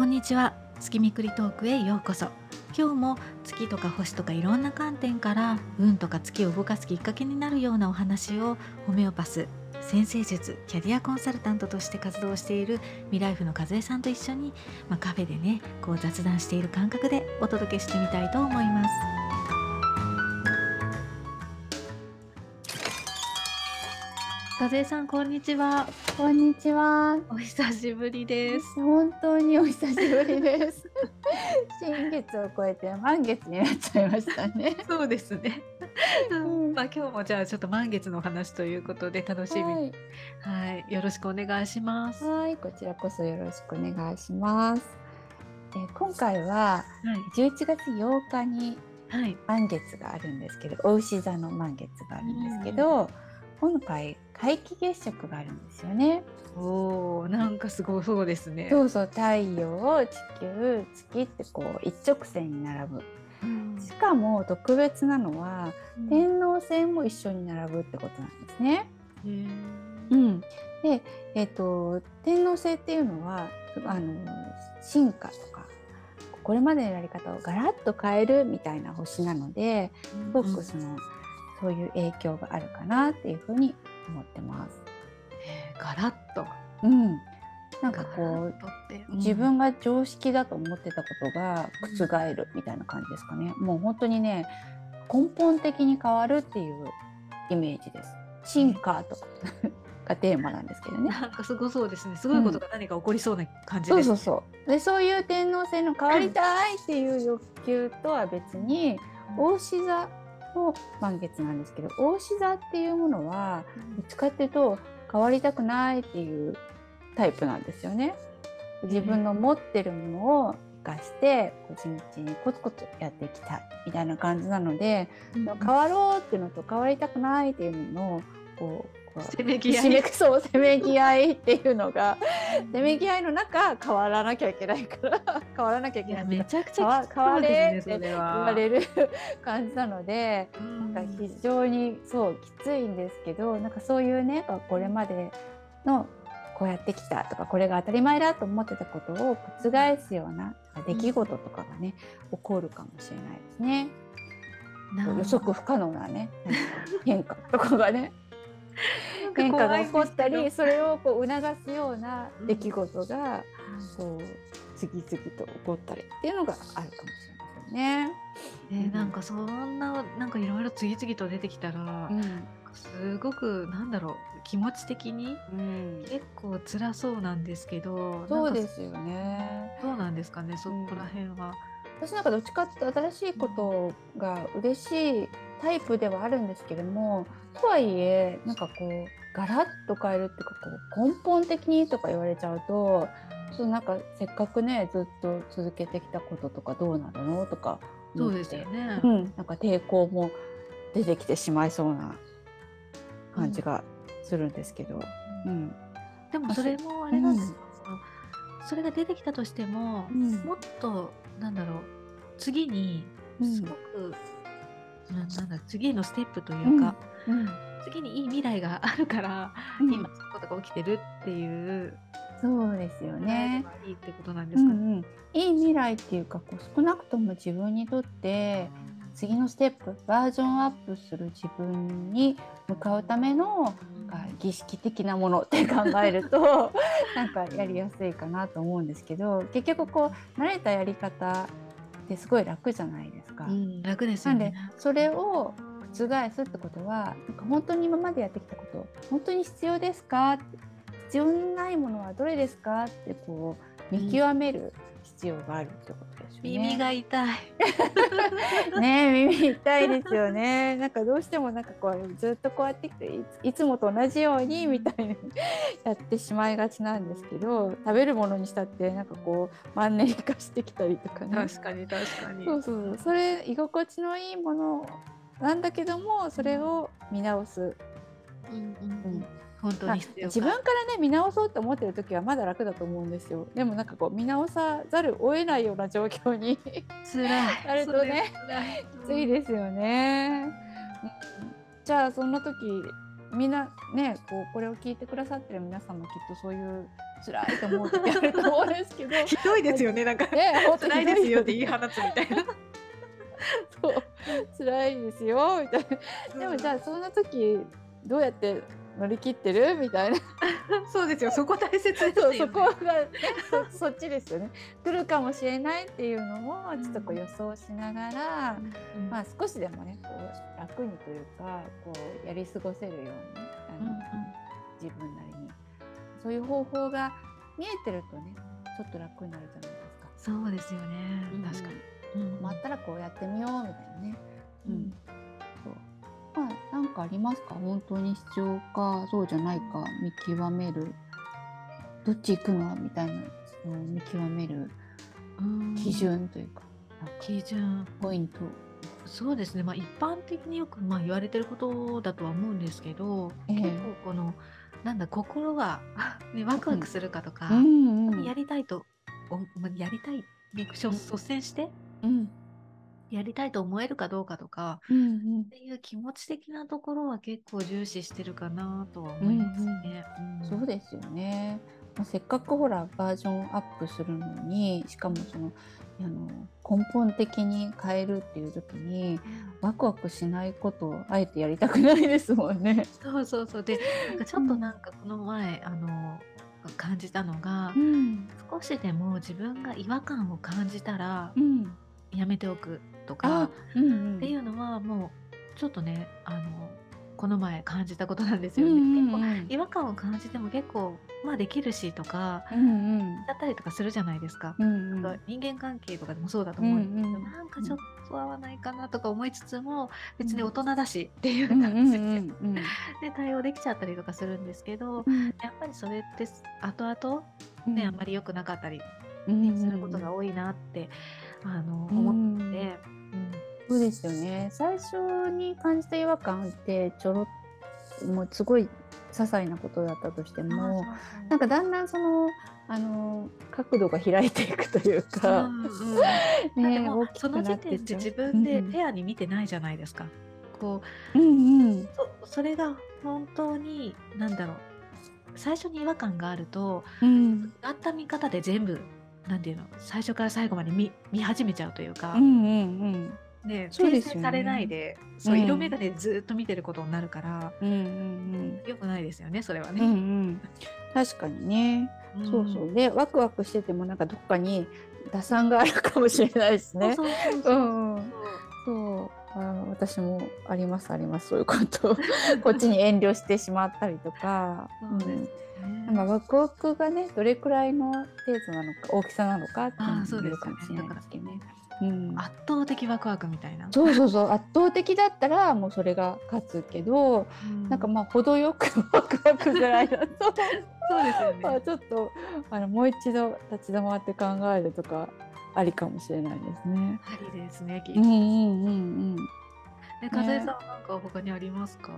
こんにちは月見くりトークへようこそ今日も月とか星とかいろんな観点から運とか月を動かすきっかけになるようなお話をホメオパス先生術キャリアコンサルタントとして活動しているミライフの和江さんと一緒に、まあ、カフェでねこう雑談している感覚でお届けしてみたいと思います。和江さんこんにちは。こんにちは。お久しぶりです。本当にお久しぶりです。新月を超えて満月になっちゃいましたね。そうですね。うんまあ今日もじゃあちょっと満月のお話ということで楽しみに、ははい、よろしくお願いします。い、はい、こちらこそよろしくお願いします。えー今回は11月8日にはい、はい、満月があるんですけど、お牛座の満月があるんですけど、今回皆既月食があるんですよね。おお、なんかすごそうですね。そうそう、太陽、地球、月ってこう一直線に並ぶ。うんしかも特別なのは天王星も一緒に並ぶってことなんですね。うん、で、えっと天王星っていうのはあの進化とかこれまでのやり方をガラッと変えるみたいな星なのですごくその、そういう影響があるかなっていうふうに思ってます。へーガラッと。うん、なんかこううん自分が常識だと思ってたことが覆るみたいな感じですかね。もう本当にね根本的に変わるっていうイメージです。進化とかがテーマなんですけどね。なんかすごそうですね。すごいことが何か起こりそうな感じそうです。そうそう。でそういう天皇制の変わりたいっていう欲求とは別に大志座の満月なんですけど大志座っていうものはどっちかっていうと変わりたくないっていうタイプなんですよね。自分の持ってるものを生かしてこう地道にコツコツやっていきたいみたいな感じなので、うん変わろうっていうのと変わりたくないっていうののこうせめぎ合い。そうせめぎ合いっていうのがせめぎ合いの中変わらなきゃいけないから 変わらなきゃいいけない。やめちゃくちゃ変われって言われる感じなので。うん。なんか非常にそうきついんですけどなんかそういうねこれまでのこうやってきたとかこれが当たり前だと思ってたことを覆すような出来事とかがね、起こるかもしれないですね。予測不可能なね変化とかがね変化が起こったりそれをこう促すような出来事がこう次々と起こったりっていうのがあるかもしれませんね。えーなんかそんななんかいろいろ次々と出てきたら、うん。すごくなんだろう気持ち的にうん。結構辛そうなんですけどそうでなんかすよね。どうなんですかねそこら辺は。私なんかどっちかっていうと新しいことが嬉しいタイプではあるんですけどもとはいえなんかこうガラッと変えるっていうかこう根本的にとか言われちゃうとちょっとなんかせっかくねずっと続けてきたこととかどうなるのとかそうですよね。うん、なんか抵抗も出てきてしまいそうな感じがするんですけど。うん。でもそれもあれなんですよ、そのそれが出てきたとしても、うん。もっとなんだろう。次にうん。すごく、ななんだ次のステップというか、うん。次にいい未来があるから、うん。今そういうことが起きてるっていうそうですよね。いいってことなんでうすか？ね。んうん、いい未来っていうかこう少なくとも自分にとって次のステップバージョンアップする自分に向かうためのか儀式的なものって考えると なんかやりやすいかなと思うんですけど結局こう慣れたやり方ってすごい楽じゃないですか。うん、楽ですなんで。それを覆すってことはなんか本当に今までやってきたこと本当に必要ですか？必要ないものはどれですか？ってこう見極める必要があるってことですよね。耳が痛い。ね耳痛いですよね。なんかどうしてもなんかこうずっとこうやってきていつもと同じようにみたいにやってしまいがちなんですけど食べるものにしたってなんかこうマンネリ化してきたりとかね。確かに確かに。そうそうそうそれ居心地のいいものなんだけどもそれを見直す、うんうんううんん本当まあに必要か。自分からね見直そうと思ってる時はまだ楽だと思うんですよ。でもなんかこう見直さざるを得ないような状況に辛い。なるとね。きついですよね、うん。じゃあそんな時みんなねこうこれを聞いてくださってる皆さんもきっとそういう辛いと思う時あると思うんですけど。ひどいですよねなんか。ね本当辛いですよって言い放つみたいな。そう。辛いですよみたいな。でもじゃあそんな時どうやって乗り切ってる？みたいな。そうですよ。そこ大切ですよ、ね。そこが、ね、そ そっちですよね。来るかもしれないっていうのもちょっとこう予想しながら、うん。まあ少しでもねこう楽にというかこうやり過ごせるようにあの、自分なりに。そういう方法が見えてるとねちょっと楽になるじゃないですか。そうですよね。確かに。うん。まったらこうやってみようみたいなね。ううんん、そうまあなんかありますか？本当に必要かそうじゃないか見極める？どっち行くの？みたいなのを見極めるうん。基準というか、基準。ポイント。そうですね。まあ一般的によくまあ言われてることだとは思うんですけど、ええ。結構このなんだ心が、ね、ワクワクするかとか、んうやりたいとおまあやりたい、ね、しょ率先してうんやりたいと思えるかどうかとかうんっていう気持ち的なところは結構重視してるかなとは思いますね。うん、ん。そうですよね。まあせっかくほらバージョンアップするのにしかもそのあの根本的に変えるっていう時にワクワクしないことをあえてやりたくないですもんね。そうそうそう。でちょっとなんかこの前、あの感じたのが、ん、少しでも自分が違和感を感じたらうん、やめておくとかあ、うんうん、っていうのはもうちょっとねあのこの前感じたことなんですよね。うん結構うん。違和感を感じても結構まあできるしとかうんうん。だったりとかするじゃないですか。うんうん。人間関係とかでもそうだと思うんですけど、うんうんなんかちょっと合わないかなとか思いつつも別に大人だしっていううんうん感じで,、うん。で対応できちゃったりとかするんですけどうん。やっぱりそれって後々うん。ね、あんまり良くなかったりうんすることが多いなって、あのうん思っんそうですよね。最初に感じた違和感ってちょろっもうすごい些細なことだったとしてもなんかだんだんそのあの角度が開いていくといううか、んうん。だってねもその時点で自分でうんフェアに見てないじゃないですか。こうんうん。うそそれが本当に何だろう。最初に違和感があるとうん。あった見方で全部なんていうの最初から最後まで見見始めちゃうというか、うんうんねそうですよね。訂正されないでそううん。色眼鏡でずっと見てることになるから、うんうんよくないですよねそれはうんうんうね。ん。確かにね、そうそう。でワクワクしててもなんかどっかに打算があるかもしれないですね。そうそうそあ私もありますありますそういうこと。こっちに遠慮してしまったりとか、そうですうん。ねまあ、ワクワクがねどれくらいの程度なのか大きさなのかっていうのも見ですよね。るかもしれないですけどね。うん、圧倒的ワクワクみたいな。そうそうそう圧倒的だったらもうそれが勝つけど、うんなんかまあ程よくワクワクぐらいだとそうですよまあね。ちょっとあのもう一度立ち止まって考えるとかありかもしれないですね。ありですね。うんうんうんうん。ね、かずえさんなんか他にありますか？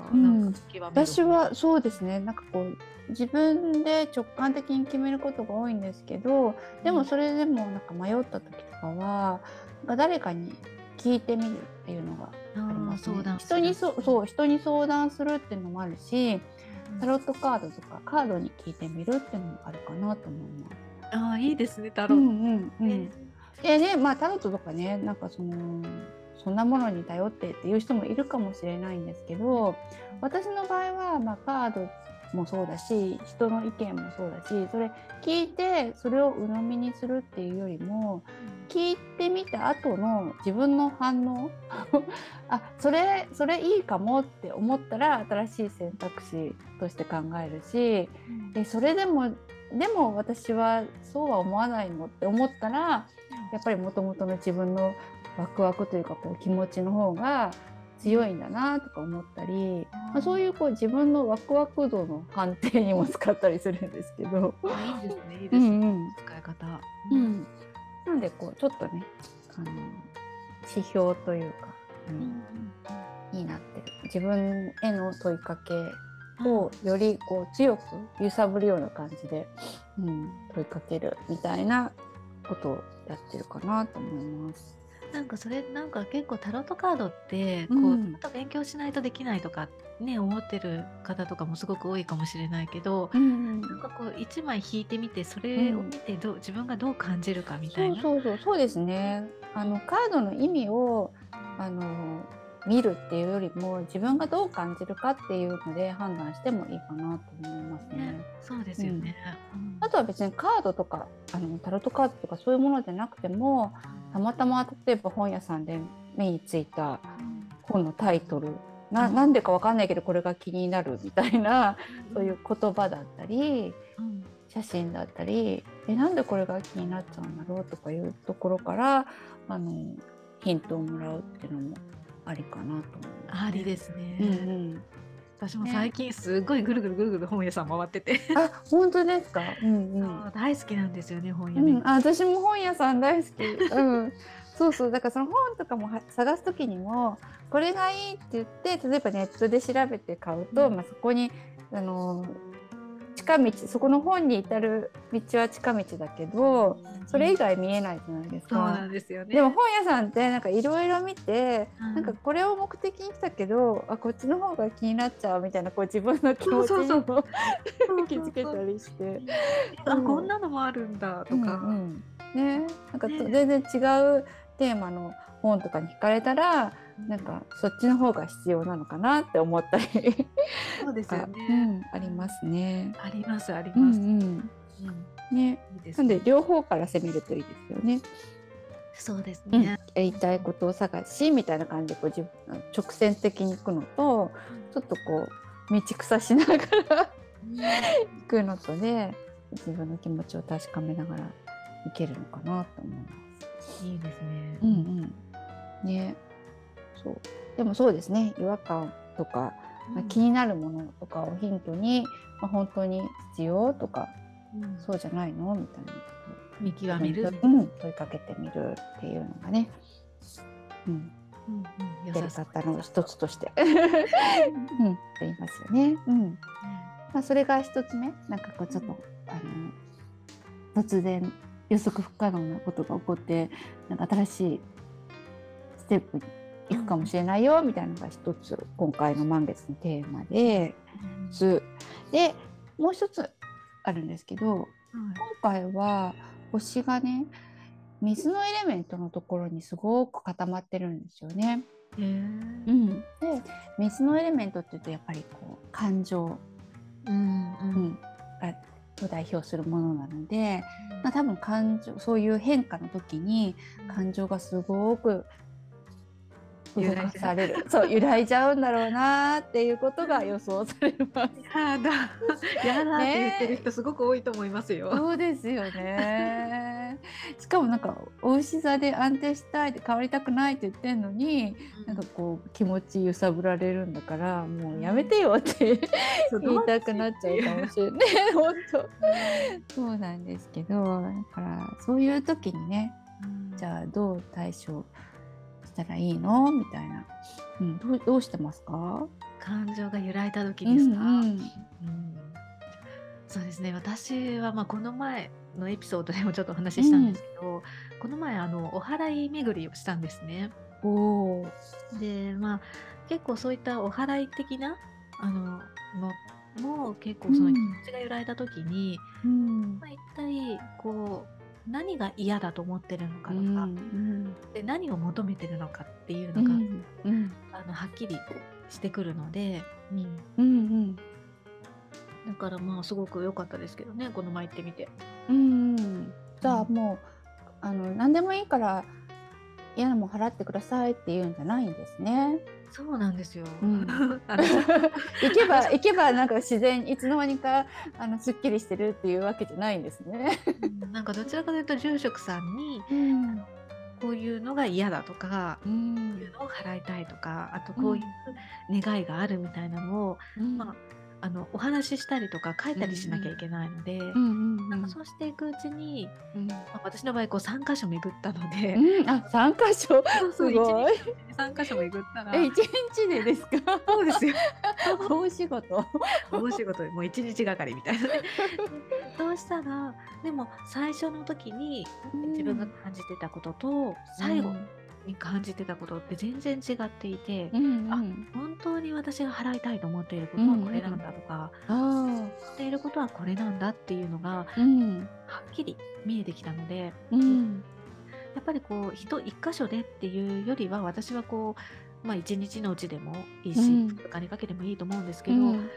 私はそうですねなんかこう自分で直感的に決めることが多いんですけどでもそれでもなんか迷った時とかは誰かに聞いてみるっていうのがああります、ね。相談、人にそそう人に相談するっていうのもあるしタロットカードとかカードに聞いてみるっていうのもあるかなと思います。ああいいですねタロッうんうんうん。でねまあタロットとかねなんかそのそんなものに頼ってっていう人もいるかもしれないんですけど私の場合は、まあ、カードもそうだし人の意見もそうだしそれ聞いてそれを鵜呑みにするっていうよりも聞いてみた後の自分の反応。あそれそれいいかもって思ったら新しい選択肢として考えるしでそれでもでも私はそうは思わないのって思ったらやっぱりもともとの自分のワクワクというかこう気持ちの方が強いんだなとか思ったり、まあ、そういうこう自分のワクワク度の判定にも使ったりするんですけど。あいいですねいいでうすね、んうん。使い方。うん、なのでこうちょっとねあの指標というか、ううんん、になってる。自分への問いかけをよりこう強く揺さぶるような感じで、うん、問いかけるみたいなことをやってるかなと思います。なんかそれなんか結構タロットカードってこう、うん勉強しないとできないとかね思ってる方とかもすごく多いかもしれないけど、うんなんかこう一枚引いてみてそれを見てどう、自分がどう感じるかみたそいうな。そうそうそうですね。あのカードの意味をあの見るっていうよりも自分がどう感じるかっていうので判断してもいいかなと思いますね。ね、そうですよね。うんあとは別にカードとかあのタロットカードとかそういうものじゃなくてもたまたま例えば本屋さんで目についた本のタイトルなうん。なんでかわかんないけどこれが気になるみたいなそういう言葉だったりうん。写真だったりえなんでこれが気になっちゃうんだろうとかいうところからあのヒントをもらうっていうのもありかなと思います、ありですね。うんうん、私もね。最近すごいぐるぐるぐるぐる本屋さん回ってて、あ本当ですか、うんうん。大好きなんですよね本屋うね。ん、あ私も本屋さん大好き。うん。そうそう。だからその本とかもは探す時にもこれがいいって言って例えばネットで調べて買うと、うん。まあ、そこにあの近道そこの本に至る道は近道だけどそれ以外見えないじゃないですか。そうなんですよね。でも本屋さんってなんかいろいろ見て、うんなんかこれを目的に来たけどあこっちの方が気になっちゃうみたいなこう自分の気持ちにもそうそう 気づけたりして。あうんこんなのもあるんだとか。うんうんねなんか全然違うテーマの本とかに惹かれたらなんかそっちの方が必要なのかなって思ったりそうですようね。ん、ありますね。ありますありうんます。うんうんね、いいですなんで両方から攻めるといいですよね。そうですうん、ねや。りたいことを探しみたいな感じでこう自分直線的に行くのとちょっとこう道草しながら行くのとで自分の気持ちを確かめながらいけるのかなと思います。いいですね。うんうん。ね。そう。でもそうですね。違和感とか、まあ気になるものとかをヒントに、まあ、本当に必要とか、うんそうじゃないのみたいな。見極める。うん。問いかけてみるっていうのがね。うん。うんうんやり方の一つとして。うん。ありますよね。うん。まあ、それが一つ目。なんかこうちょっと、あの、突然予測不可能なことが起こってなんか新しいステップに行くかもしれないよみたいなのが一つ今回の満月のテーマで。でもう一つあるんですけどはい。今回は星がね水のエレメントのところにすごく固まってるんですよね。うん、で水のエレメントっていうとやっぱりこう感情、うんううん。ん、がを代表するものなので、まあ、多分感情そういう変化の時に感情がすごく動かされるそう揺らいじゃうんだろうなっていうことが予想されます。やだ。やだって言ってる人すごく多いと思いますよ。そうですよね。しかもなんかお牛座で安定したいって変わりたくないって言ってんのになんかこう気持ち揺さぶられるんだからもうやめてよって言いたくなっちゃうかもしれない。本当。そうなんですけどだからそういう時にねじゃあどう対処したらいいの？みたいな、うん、どうどうしてますか？感情が揺らいだ時ですか？うんうん。うん。そうですね。私はまあこの前のエピソードでもちょっとお話ししたんですけど、この前あのお祓い巡りをしたんですね。おー。でまあ結構そういったお祓い的なあののも結構そのうん。気持ちが揺らいだ時に、うん。まあ、一体こう何が嫌だと思ってるのかとか、うん。で何を求めてるのかっていうのが、うん。うん。あのはっきりしてくるので、うん、うん。だからまあすごく良かったですけどねこの前行ってみて。うん。うん。じゃあもうあの何でもいいから嫌なもん払ってくださいっていうんじゃないんですね。そうなんですよ。うん。行けば行けばなんか自然いつの間にかあのすっきりしてるっていうわけじゃないんですね。うん。なんかどちらかというと住職さんにうん。こういうのが嫌だとか、うこういうんのを払いたいとかあとこういう願いがあるみたいなのを、まあ、あのお話ししたりとか書いたりしなきゃいけないので、うんうんうん。なんかそうしていくうちに、うん。まあ、私の場合こう3箇所巡ったので、うん。あ三箇所？すごい。一日で3箇所巡ったら。え一日でですか？そうですよ。大仕事。大仕事でもう一日がかりみたいなね。そうしたらでも最初の時に自分が感じてたことと最後、に感じてたことって全然違っていて、うんあ本当に私が払いたいと思っていることはこれなんだとか、あ思っていることはこれなんだっていうのがーうん。はっきり見えてきたのでうん。やっぱりこう人一箇所でっていうよりは私はこう、まあ、一日のうちでもいいし、うん。お金かけてもいいと思うんですけど、うん。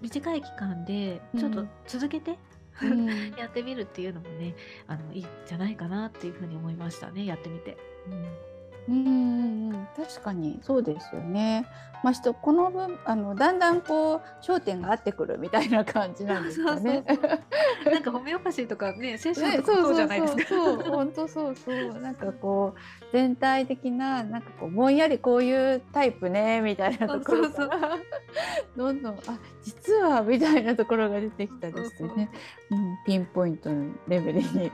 短い期間でちょっと続けて、うん。やってみるっていうのもねあのいいんじゃないかなっていうふうに思いましたねやってみて。うんうんうん確かに。そうですよね。まあ、人この分あのだんだんこう焦点が合ってくるみたいな感じなんですかね。うん、なんかホメオパシーとかね精神ね、とかもそうじゃないですか。そうそうそう本当そうそう。なんかこう全体的ななんかこうぼんやりこういうタイプねみたいなところそうからどんどんあ実はみたいなところが出てきたりしてね、うん、ピンポイントのレベルに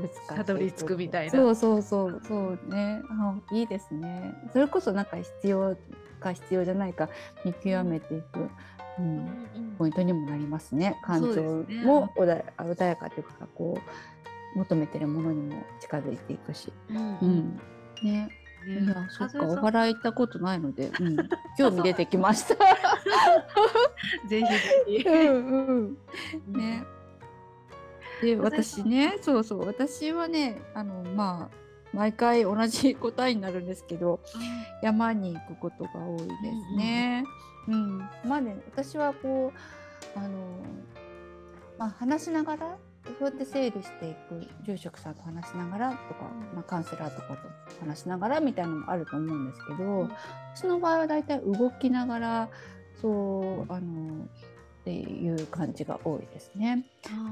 ぶつかってたどり着くみたいな。そうそうそう。そうね。あいいですねそれこそなんか必要か必要じゃないか見極めていく、うんうんうんポイントにもなりますね。感情も穏や穏やかというかこう求めてるものにも近づいていくし。うんううんん、ね。いねや、そっか、お祓い行ったことないので、うん、興味出てきました。ぜひぜひ。うんうん。ね。で、私ね、そうそう、私はね、あの、まあ。毎回同じ答えになるんですけど、山に行くことが多いですね。うん、まあね、私はこう、あの、まあ、話しながら。そうやって整理していく住職さんと話しながらとか、まあ、カウンセラーとかと話しながらみたいなのもあると思うんですけど、うん私の場合はだいたい動きながらそうあのっていう感じが多いですね。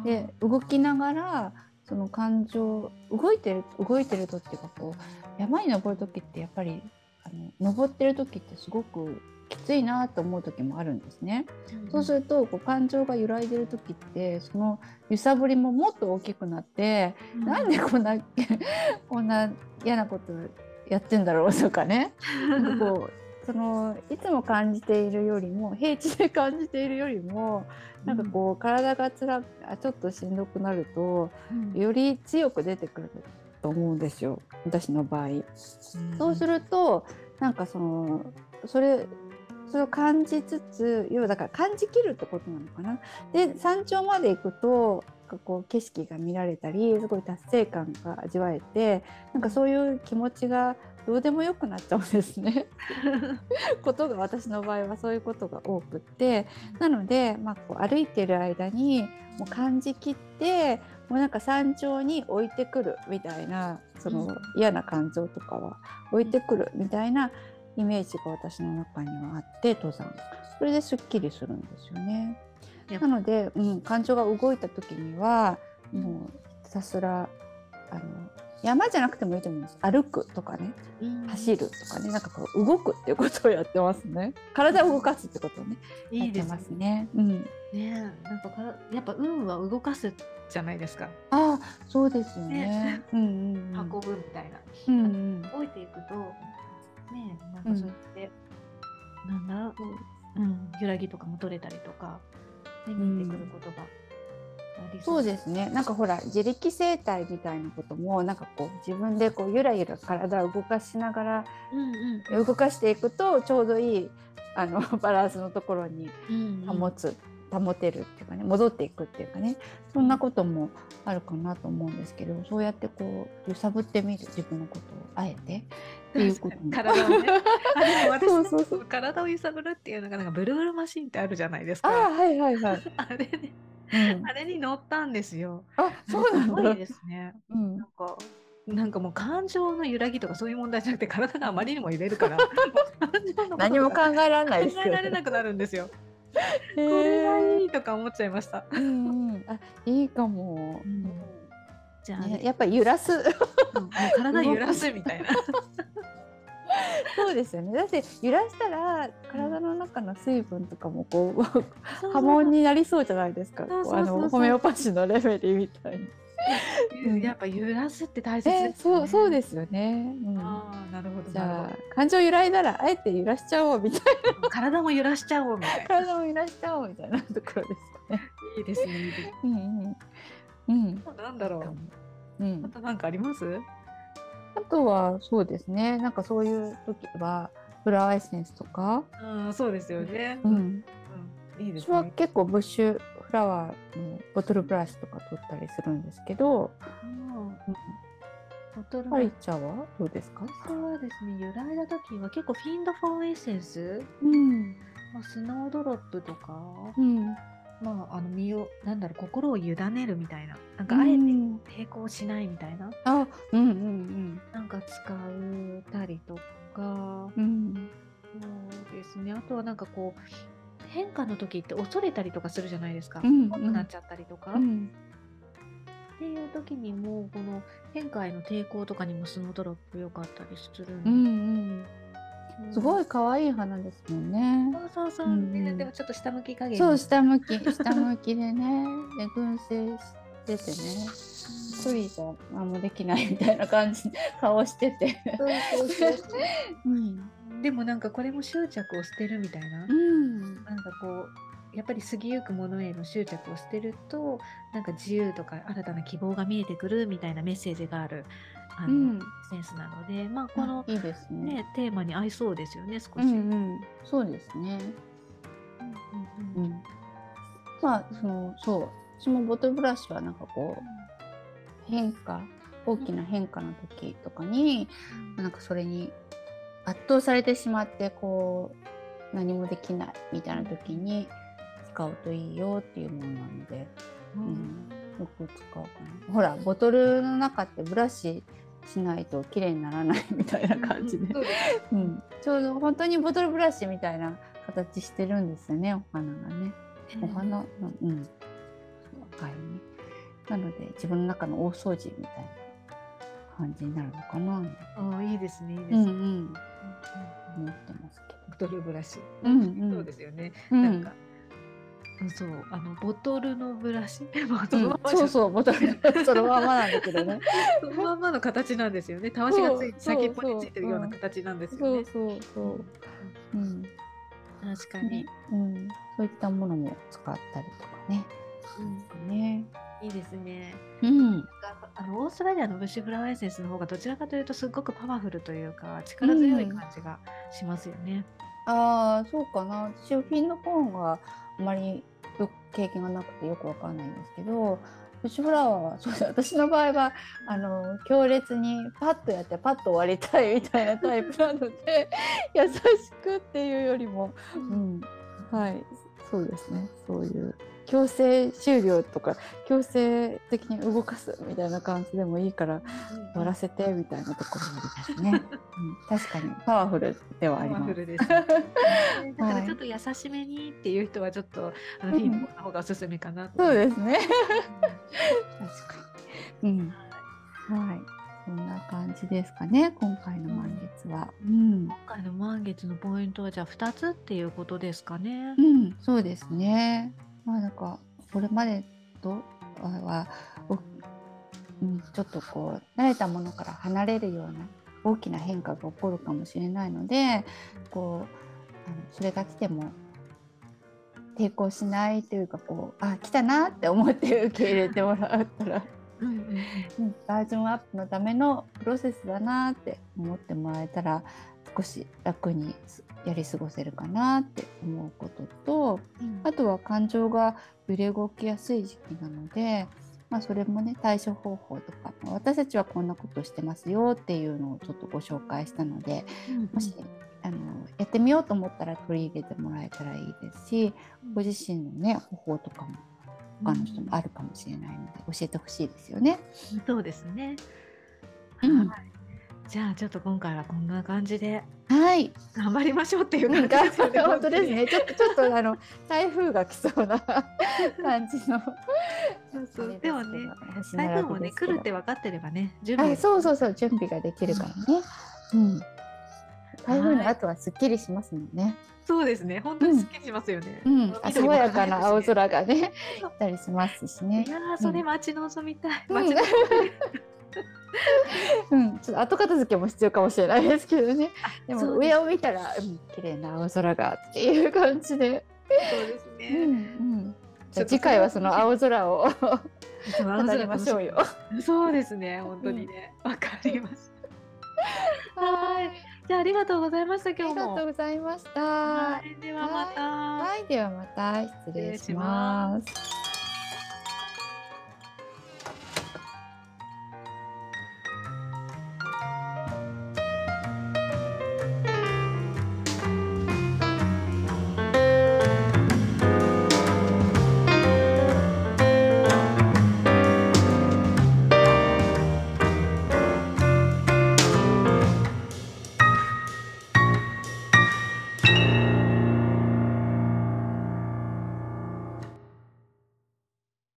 で動きながらその感情動いてる動いてるとっていうかこう山に登る時ってやっぱりあの登ってる時ってすごくきついなと思う時もあるんですね。そうするとこう感情が揺らいでる時ってその揺さぶりももっと大きくなって、なんでこんな こんな嫌なことやってんだろうとかね。なんかこうそのいつも感じているよりも平地で感じているよりもなんかこう体がつらあちょっとしんどくなるとうんより強く出てくると思うんですよ私の場合。そうするるとなんかそのそれそれを感じつつ要はだから感じきるってことなのかな。で山頂まで行くとこう景色が見られたりすごい達成感が味わえてなんかそういう気持ちがどうでもよくなっちゃうんですね。ことが私の場合はそういうことが多くって。なので、まあ、こう歩いてる間にもう感じきってもうなんか山頂に置いてくるみたいなその嫌な感情とかは置いてくるみたいなイメージが私の中にはあって登山。それですっきりするんですよね。なので、うん、感情が動いた時にはもうひたすらあの山じゃなくてもいいと思うんです。歩くとかね。走るとかね。なんかこう動くっていうことをやってますね。体を動かすってことをね。やってますね。うん、ねなんかからやっぱ運は動かすじゃないですか。ああそうですよね。うんうんうん、運ぶみたいな。うんうん。動いていくとねなんかそうやって、なんだ？うん揺らぎとかも取れたりとか、ね、見えてくることがそうですね。なんかほら自力生態みたいなこともなんかこう自分でこうゆらゆら体を動かしながらうんうん。動かしていくとちょうどいいあの バランスのところにうんうん。保つ、保てるっていうかね戻っていくっていうかねそんなこともあるかなと思うんですけどそうやってこう揺さぶってみる自分のことをあえてっていうことも体をね。あでも私そうそうそう。体を揺さぶるっていうのがなんかブルブルマシンってあるじゃないですあか。あはいはいはい、あれね。うん、あれに乗ったんですよ。あそうなんだすごいですね。うん。なんかなんかもう感情の揺らぎとかそういう問題じゃなくて体があまりにも揺れるから 何も考えられないです考よ。ねえられなくなるんですよ。へこれがーいいとか思っちゃいました。うんうん、あいいかも、うん。じゃあ、ね。ねやっぱり揺らす。うん。体揺らすみたいな。そうですよねだって揺らしたら体の中の水分とかもこう波紋になりそうじゃないですかあのホメオパシーのレベルみたいに。うんやっぱ揺らすって大切ね。そうそうですよね。うん、ああなるほどじゃあ感情揺らいだらあえて揺らしちゃおうみたい 体も揺らしちゃおうみたいなな。体も揺らしちゃおうみたいなところですかね。いいですね。いいですねうんうんうんなんだろう。うんまたなんかあります？あとはそうですね。なんかそういう時はフラワーエッセンスとか、ああそうですよね。うん、うん。いいです私はね。結構ブッシュフラワーのボトルブラシとか取ったりするんですけど、うん。ボトルパリちゃんはどうですか？私はですね、揺らいだ時は結構フィンドフォンエッセンス、うんまあ、スノードロップとか、うんまあ、あの身を、なんだろう、心を委ねるみたいな、なんかあえてうん抵抗しないみたいな、あうんうんなんか使うたりとか、うん。うんそうですね、あとはなんかこう、変化の時って恐れたりとかするじゃないですか。うん怖くなっちゃったりとか。うん。っていう時にもこの変化への抵抗とかにもスノードロップ良かったりするんで、うんうんうんすごい可愛い花ですもんね。そうそうそう、うん。ねでもちょっと下向き加減そうに下向き。下向きでねで群生しててね。一人じゃ何もできないみたいな感じ顔してて。そうそうそうそう。ん。うでもなんかこれも執着を捨てるみたいな、うん。なんかこうやっぱり過ぎゆくものへの執着を捨てるとなんか自由とか新たな希望が見えてくるみたいなメッセージがあるあの、うん。センスなのでまあこのいいですね。ねテーマに合いそうですよね少し。うんうん。そうですね。うんうんうん。うん、まあそのそう。私もボトルブラシはなんかこう変化大きな変化の時とかに、なんかそれに圧倒されてしまってこう何もできないみたいな時に使うといいよっていうものなので、ううんん、よく使うかな。ほらボトルの中ってブラシしないと綺麗にならないみたいな感じで、そ うん、ちょうど本当にボトルブラシみたいな形してるんですよねお花がね。お花？のうん赤いね。なので自分の中の大掃除みたいな感じになるのかな。ああいいですねいいですね。うんうんうん思ってますけボトルブラシ。うんうんそうですよね。なんか、うんそうあのボトルのブラシ？まあそのままうんそうそうボトル そのままなんだけどね。そのままの形なんですよね。たわしがつい先っぽについてるような形なんですよね。そうそうそう。うん確かに、うんそういったものも使ったりとかね。ね。いいですね。うん。あのオーストラリアのブッシュフラワーエッセンスの方がどちらかというとすごくパワフルというか力強い感じがしますよね。ああそうかな私はフィンのコーンがあまり経験がなくてよくわかんないんですけどブッシュフラワーはそうだ私の場合はあの強烈にパッとやってパッと終わりたいみたいなタイプなので 優しくっていうよりも、うん、はい。そうですね。そういう強制終了とか強制的に動かすみたいな感じでもいいからやらせてみたいなところがありますね。うん、確かにパワフルではあります。パワフルです、ね。だからちょっと優しめにっていう人はちょっとあのフィンの方がおすすめかなとそうす。ですね。確かに。うん。はい。そんな感じですかね。今回の満月は。うん。今回の満月のポイントはじゃあ2つっていうことですかねう。ん、そうですね。まあなんかこれまでとは、ちょっとこう慣れたものから離れるような大きな変化が起こるかもしれないので、こうあのそれが来ても抵抗しないというかこうあ来たなって思って受け入れてもらったら。うん、バージョンアップのためのプロセスだなって思ってもらえたら少し楽にやり過ごせるかなって思うこととうん。あとは感情が揺れ動きやすい時期なので、まあ、それもね対処方法とかまあ私たちはこんなことしてますよっていうのをちょっとご紹介したのでもしあのやってみようと思ったら取り入れてもらえたらいいですしご自身のね方法とかも他の人もあるかもしれないので教えてほしいですよね。そうですね。うん。はいじゃあちょっと今回はこんな感じではい頑張りましょうっていううん、感じですよね。本当ですね。ちょっとちょっとあの台風が来そうな感じの。そうそうでもね、台風もね来るって分かってればね準あ、備そうそうそう準備ができるからね。うん。台風の後はすっきりしますもんね。そうですね本当にすっきりしますよね。うん。爽やかな青空がね、来たりしますしねい。やーそれ待ち望みたい。うん待ち望みたいうん、ちょっと後片付けも必要かもしれないですけどね。でも上を見たら、うん、綺麗な青空がっていう感じで。そうですうんね。次回はその青空を語りましょうよ。そうですね。本当にね。わかりました。はい。じゃあありがとうございましたあ今日も。りがとうございました。はい。ではまた。はい、ではまた。失礼します。